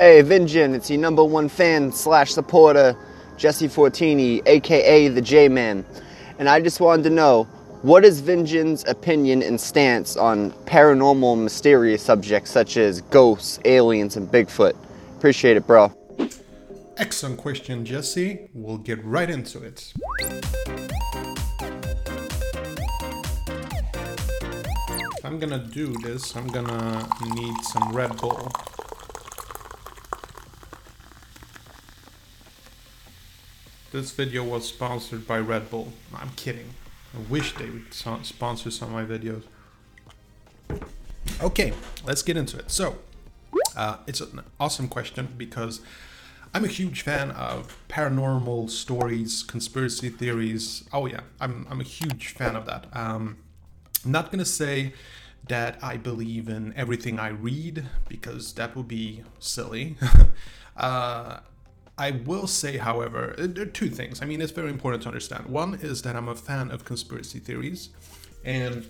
Hey, Vinjin, it's your number one fan slash supporter, Jesse Fortini, aka the J Man. And I just wanted to know what is Vinjin's opinion and stance on paranormal and mysterious subjects such as ghosts, aliens, and Bigfoot? Appreciate it, bro. Excellent question, Jesse. We'll get right into it. I'm gonna do this, I'm gonna need some Red Bull. This video was sponsored by Red Bull. I'm kidding. I wish they would so- sponsor some of my videos. Okay, let's get into it. So, uh, it's an awesome question because I'm a huge fan of paranormal stories, conspiracy theories. Oh yeah, I'm I'm a huge fan of that. Um, I'm not gonna say that I believe in everything I read because that would be silly. uh, I will say, however, uh, there are two things. I mean, it's very important to understand. One is that I'm a fan of conspiracy theories, and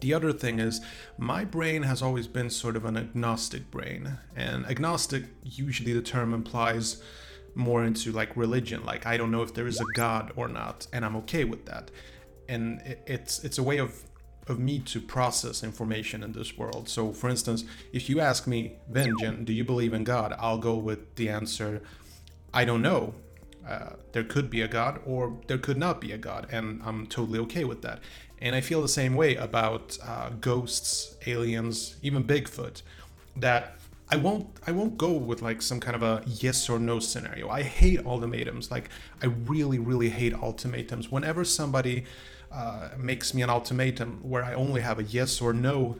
the other thing is my brain has always been sort of an agnostic brain, and agnostic usually the term implies more into like religion, like I don't know if there is a god or not, and I'm okay with that. And it's it's a way of of me to process information in this world. So, for instance, if you ask me, Vengean, do you believe in God? I'll go with the answer, I don't know. Uh, there could be a God or there could not be a God, and I'm totally okay with that. And I feel the same way about uh, ghosts, aliens, even Bigfoot. That I won't I won't go with like some kind of a yes or no scenario. I hate ultimatums. Like I really really hate ultimatums. Whenever somebody uh, makes me an ultimatum where I only have a yes or no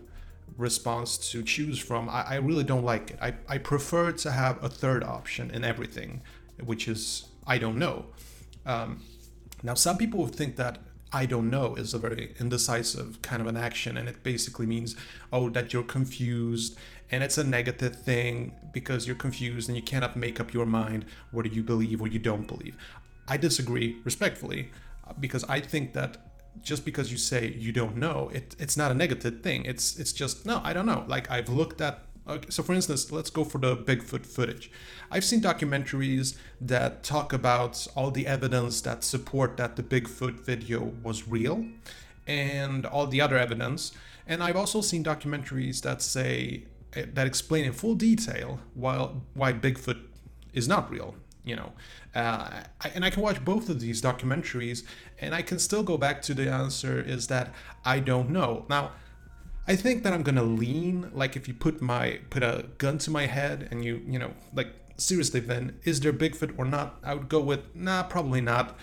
response to choose from, I, I really don't like it. I, I prefer to have a third option in everything, which is I don't know. Um, now, some people would think that I don't know is a very indecisive kind of an action, and it basically means, oh, that you're confused, and it's a negative thing because you're confused and you cannot make up your mind whether you believe or you don't believe. I disagree respectfully uh, because I think that just because you say you don't know, it, it's not a negative thing. It's it's just no, I don't know. Like I've looked at. Okay, so for instance, let's go for the Bigfoot footage. I've seen documentaries that talk about all the evidence that support that the Bigfoot video was real, and all the other evidence. And I've also seen documentaries that say eh, that explain in full detail why why Bigfoot is not real you know uh, I, and i can watch both of these documentaries and i can still go back to the answer is that i don't know now i think that i'm gonna lean like if you put my put a gun to my head and you you know like seriously then is there bigfoot or not i would go with nah probably not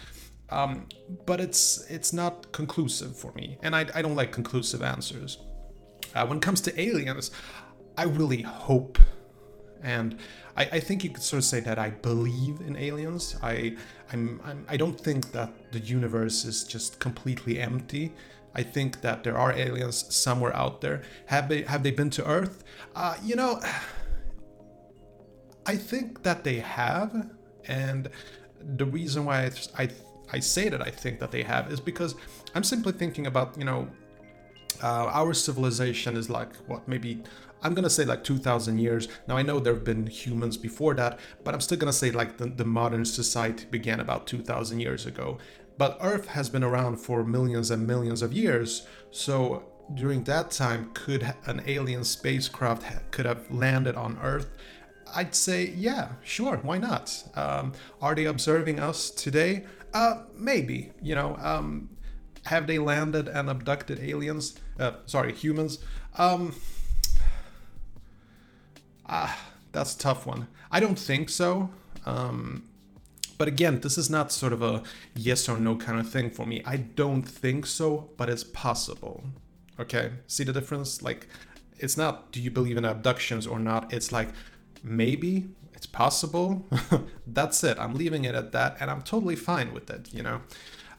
um, but it's it's not conclusive for me and i, I don't like conclusive answers uh, when it comes to aliens i really hope and I, I think you could sort of say that I believe in aliens. I I'm, I'm I don't think that the universe is just completely empty. I think that there are aliens somewhere out there. Have they have they been to Earth? Uh, you know, I think that they have, and the reason why I, I I say that I think that they have is because I'm simply thinking about you know uh, our civilization is like what maybe i'm gonna say like 2000 years now i know there have been humans before that but i'm still gonna say like the, the modern society began about 2000 years ago but earth has been around for millions and millions of years so during that time could an alien spacecraft ha- could have landed on earth I'd say, yeah, sure, why not? Um, are they observing us today? Uh, maybe. You know, um, have they landed and abducted aliens? Uh, sorry, humans. Um, ah, that's a tough one. I don't think so. Um, but again, this is not sort of a yes or no kind of thing for me. I don't think so, but it's possible. Okay, see the difference? Like, it's not do you believe in abductions or not? It's like maybe it's possible. That's it. I'm leaving it at that, and I'm totally fine with it. You know.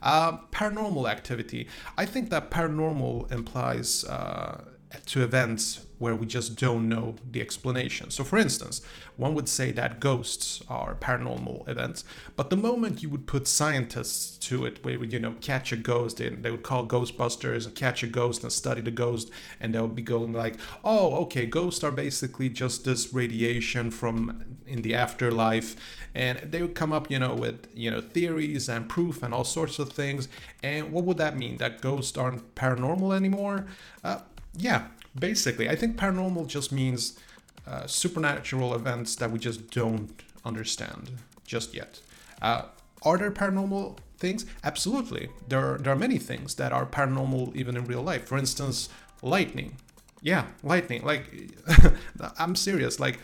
Uh, paranormal activity. I think that paranormal implies uh, to events where we just don't know the explanation. So, for instance, one would say that ghosts are paranormal events, but the moment you would put scientists to it, where would you know catch a ghost, and they would call Ghostbusters and catch a ghost and study the ghost, and they would be going like, "Oh, okay, ghosts are basically just this radiation from in the afterlife," and they would come up, you know, with you know theories and proof and all sorts of things. And what would that mean? That ghosts aren't paranormal anymore? Uh, yeah, basically. I think paranormal just means uh, supernatural events that we just don't understand just yet. Uh, are there paranormal things? Absolutely. There are, there are many things that are paranormal even in real life. For instance, lightning. Yeah, lightning. Like, I'm serious. Like,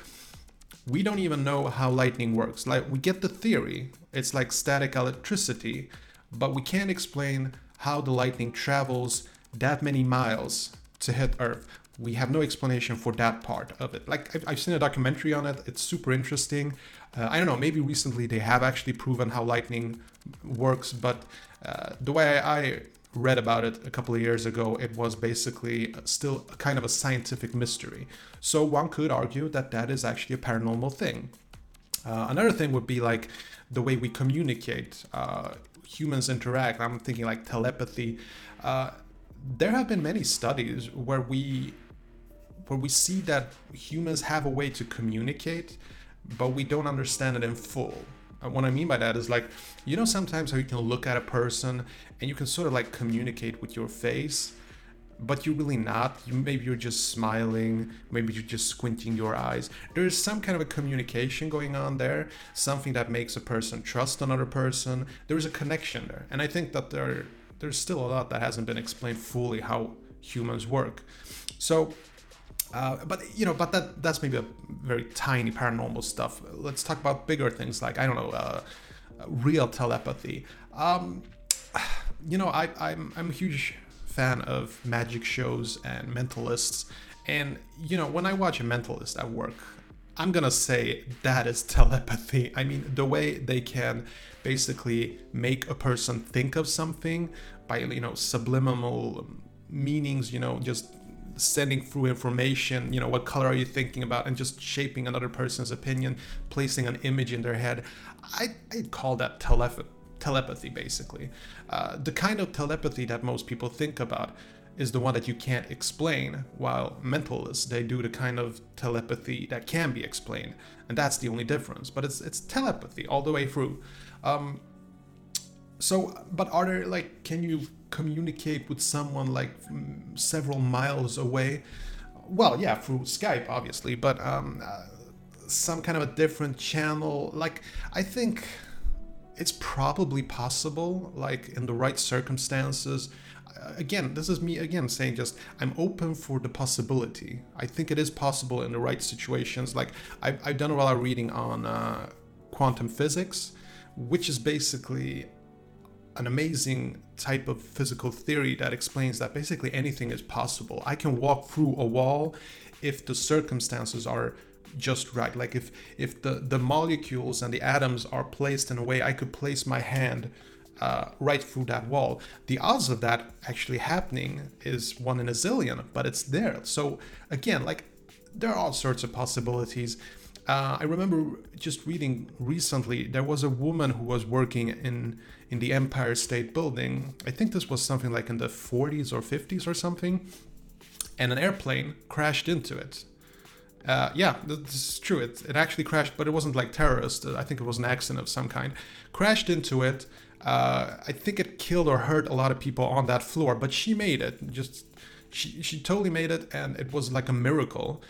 we don't even know how lightning works. Like, we get the theory, it's like static electricity, but we can't explain how the lightning travels that many miles to hit Earth. We have no explanation for that part of it. Like I've, I've seen a documentary on it. It's super interesting. Uh, I don't know. Maybe recently they have actually proven how lightning works, but uh, the way I read about it a couple of years ago, it was basically still kind of a scientific mystery. So one could argue that that is actually a paranormal thing. Uh, another thing would be like the way we communicate, uh, humans interact. I'm thinking like telepathy. There have been many studies where we where we see that humans have a way to communicate, but we don't understand it in full. And what I mean by that is like, you know, sometimes how you can look at a person and you can sort of like communicate with your face, but you're really not. You, maybe you're just smiling, maybe you're just squinting your eyes. There's some kind of a communication going on there, something that makes a person trust another person. There's a connection there. And I think that there there's still a lot that hasn't been explained fully how humans work. So, uh, but you know, but that that's maybe a very tiny paranormal stuff. Let's talk about bigger things like I don't know, uh, real telepathy. Um, you know, I, I'm I'm a huge fan of magic shows and mentalists, and you know, when I watch a mentalist at work, I'm gonna say that is telepathy. I mean, the way they can basically make a person think of something by you know subliminal meanings, you know, just sending through information, you know, what color are you thinking about, and just shaping another person's opinion, placing an image in their head. I, I'd call that telepathy telepathy basically uh, the kind of telepathy that most people think about is the one that you can't explain, while mentalists they do the kind of telepathy that can be explained, and that's the only difference. But it's it's telepathy all the way through. Um, so, but are there like, can you communicate with someone like several miles away? Well, yeah, through Skype, obviously, but um, uh, some kind of a different channel. Like, I think it's probably possible, like in the right circumstances again, this is me again saying just I'm open for the possibility. I think it is possible in the right situations. Like I've, I've done a lot of reading on uh, quantum physics, which is basically an amazing type of physical theory that explains that basically anything is possible. I can walk through a wall if the circumstances are just right like if if the the molecules and the atoms are placed in a way i could place my hand uh, right through that wall. The odds of that actually happening is one in a zillion, but it's there. So again, like there are all sorts of possibilities. Uh, I remember just reading recently there was a woman who was working in in the Empire State Building. I think this was something like in the 40s or 50s or something, and an airplane crashed into it. Uh, yeah, this is true. It, it actually crashed, but it wasn't like terrorist. I think it was an accident of some kind. Crashed into it uh, I think it killed or hurt a lot of people on that floor, but she made it. Just she she totally made it, and it was like a miracle.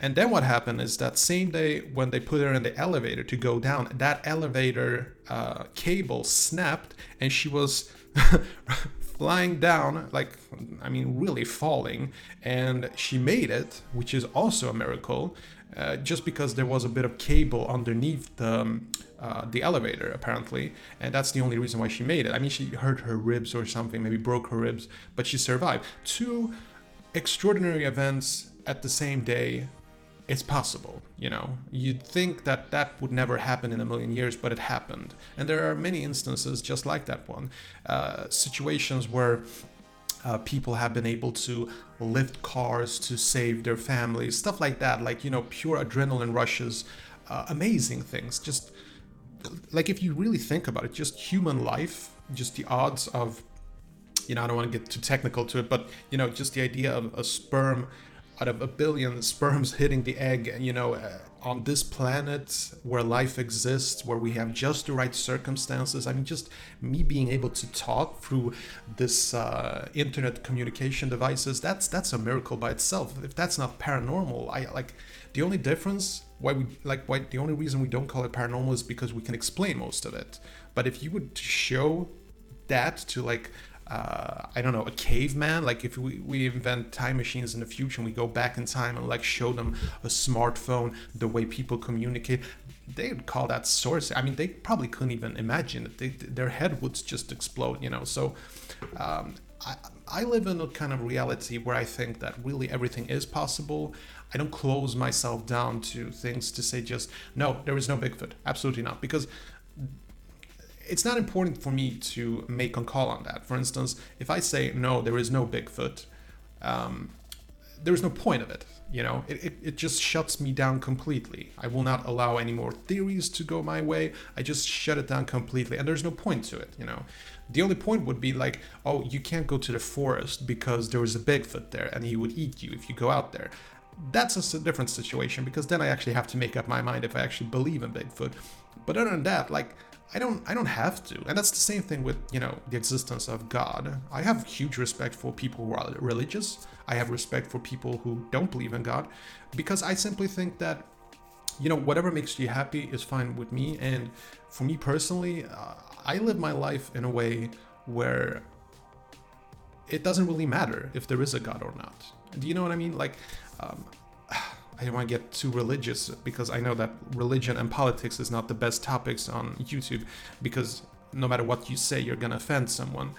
And then what happened is that same day when they put her in the elevator to go down, that elevator uh, cable snapped, and she was flying down, like I mean, really falling. And she made it, which is also a miracle, uh, just because there was a bit of cable underneath the. Um, uh, the elevator apparently, and that's the only reason why she made it. I mean, she hurt her ribs or something, maybe broke her ribs, but she survived. Two extraordinary events at the same day. It's possible, you know. You'd think that that would never happen in a million years, but it happened. And there are many instances just like that one. Uh, situations where uh, people have been able to lift cars to save their families, stuff like that. Like, you know, pure adrenaline rushes, uh, amazing things. Just like if you really think about it, just human life, just the odds of, you know, I don't want to get too technical to it, but, you know, just the idea of a sperm out of a billion sperms hitting the egg, and you know, uh, on this planet where life exists, where we have just the right circumstances. I mean, just me being able to talk through this uh, internet communication devices, that's that's a miracle by itself. If that's not paranormal, I like the only difference why we like why the only reason we don't call it paranormal is because we can explain most of it. But if you would show that to like uh, I don't know, a caveman. Like if we, we invent time machines in the future and we go back in time and like show them a smartphone, the way people communicate, they would call that source. I mean, they probably couldn't even imagine. They, their head would just explode, you know. So um, I, I live in a kind of reality where I think that really everything is possible. I don't close myself down to things to say just no, there is no Bigfoot. Absolutely not, because it's not important for me to make a call on that. For instance, if I say no, there is no Bigfoot, um, there is no point of it. You know, it, it, it just shuts me down completely. I will not allow any more theories to go my way. I just shut it down completely, and there's no point to it. You know, the only point would be like, oh, you can't go to the forest because there is a Bigfoot there, and he would eat you if you go out there. That's a different situation because then I actually have to make up my mind if I actually believe in Bigfoot. But other than that, like I don't I don't have to. And that's the same thing with, you know, the existence of God. I have huge respect for people who are religious. I have respect for people who don't believe in God because I simply think that you know, whatever makes you happy is fine with me and for me personally, uh, I live my life in a way where it doesn't really matter if there is a God or not. Do you know what I mean? Like um, I don't want to get too religious because I know that religion and politics is not the best topics on YouTube because no matter what you say, you're gonna offend someone.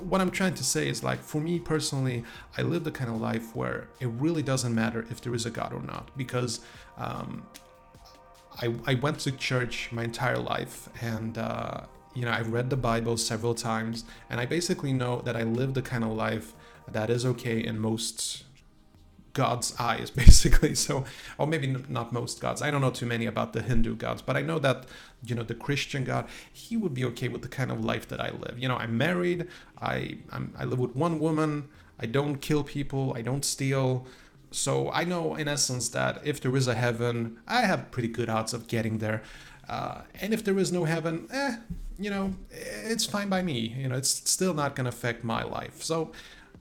What I'm trying to say is like, for me personally, I live the kind of life where it really doesn't matter if there is a God or not because um, I, I went to church my entire life and uh, you know I've read the Bible several times and I basically know that I live the kind of life that is okay in most God's eyes, basically. So, or maybe not most gods. I don't know too many about the Hindu gods, but I know that you know the Christian God, he would be okay with the kind of life that I live. You know, I'm married. I I'm, I live with one woman. I don't kill people. I don't steal. So I know in essence that if there is a heaven, I have pretty good odds of getting there. Uh, and if there is no heaven, eh, you know, it's fine by me. You know, it's still not going to affect my life. So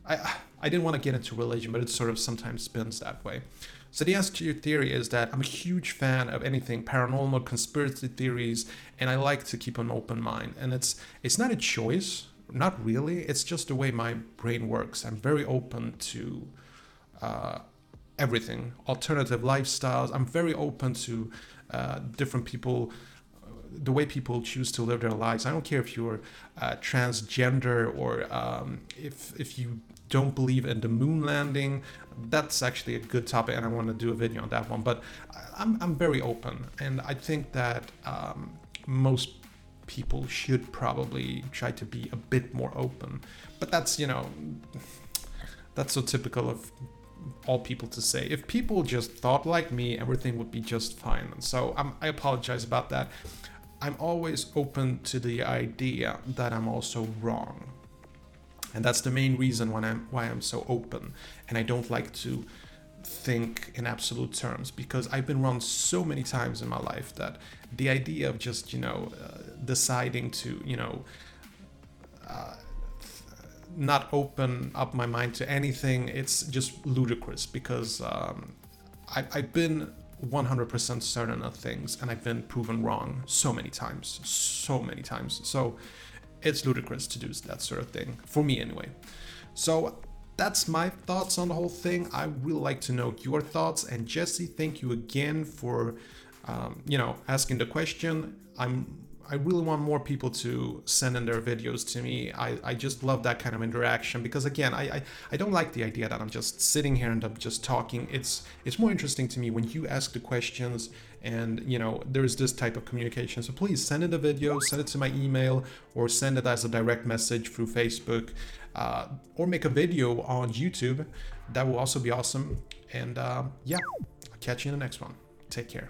I I didn't want to get into religion, but it sort of sometimes spins that way. So the answer to your theory is that I'm a huge fan of anything paranormal, conspiracy theories, and I like to keep an open mind. And it's it's not a choice, not really. It's just the way my brain works. I'm very open to uh, everything, alternative lifestyles. I'm very open to uh, different people the way people choose to live their lives. I don't care if you're uh, transgender or um, if if you don't believe in the moon landing. That's actually a good topic, and I want to do a video on that one. But I'm, I'm very open, and I think that um, most people should probably try to be a bit more open. But that's, you know, that's so typical of all people to say. If people just thought like me, everything would be just fine. And so I'm, I apologize about that. I'm always open to the idea that I'm also wrong and that's the main reason why I'm why I'm so open. And I don't like to think in absolute terms because I've been wrong so many times in my life that the idea of just you know uh, deciding to you know uh, not open up my mind to anything it's just ludicrous because um, I, I've been 100% certain of things and I've been proven wrong so many times so many times. So it's ludicrous to do that sort of thing, for me anyway. So that's my thoughts on the whole thing. I really like to know your thoughts. And Jesse, thank you again for, um, you know, asking the question. I'm I really want more people to send in their videos to me. I, I just love that kind of interaction because again, I, I, I don't like the idea that I'm just sitting here and I'm just talking. It's it's more interesting to me when you ask the questions and you know there's this type of communication. So please send in the video, send it to my email, or send it as a direct message through Facebook, uh, or make a video on YouTube. That will also be awesome. And uh, yeah, I'll catch you in the next one. Take care.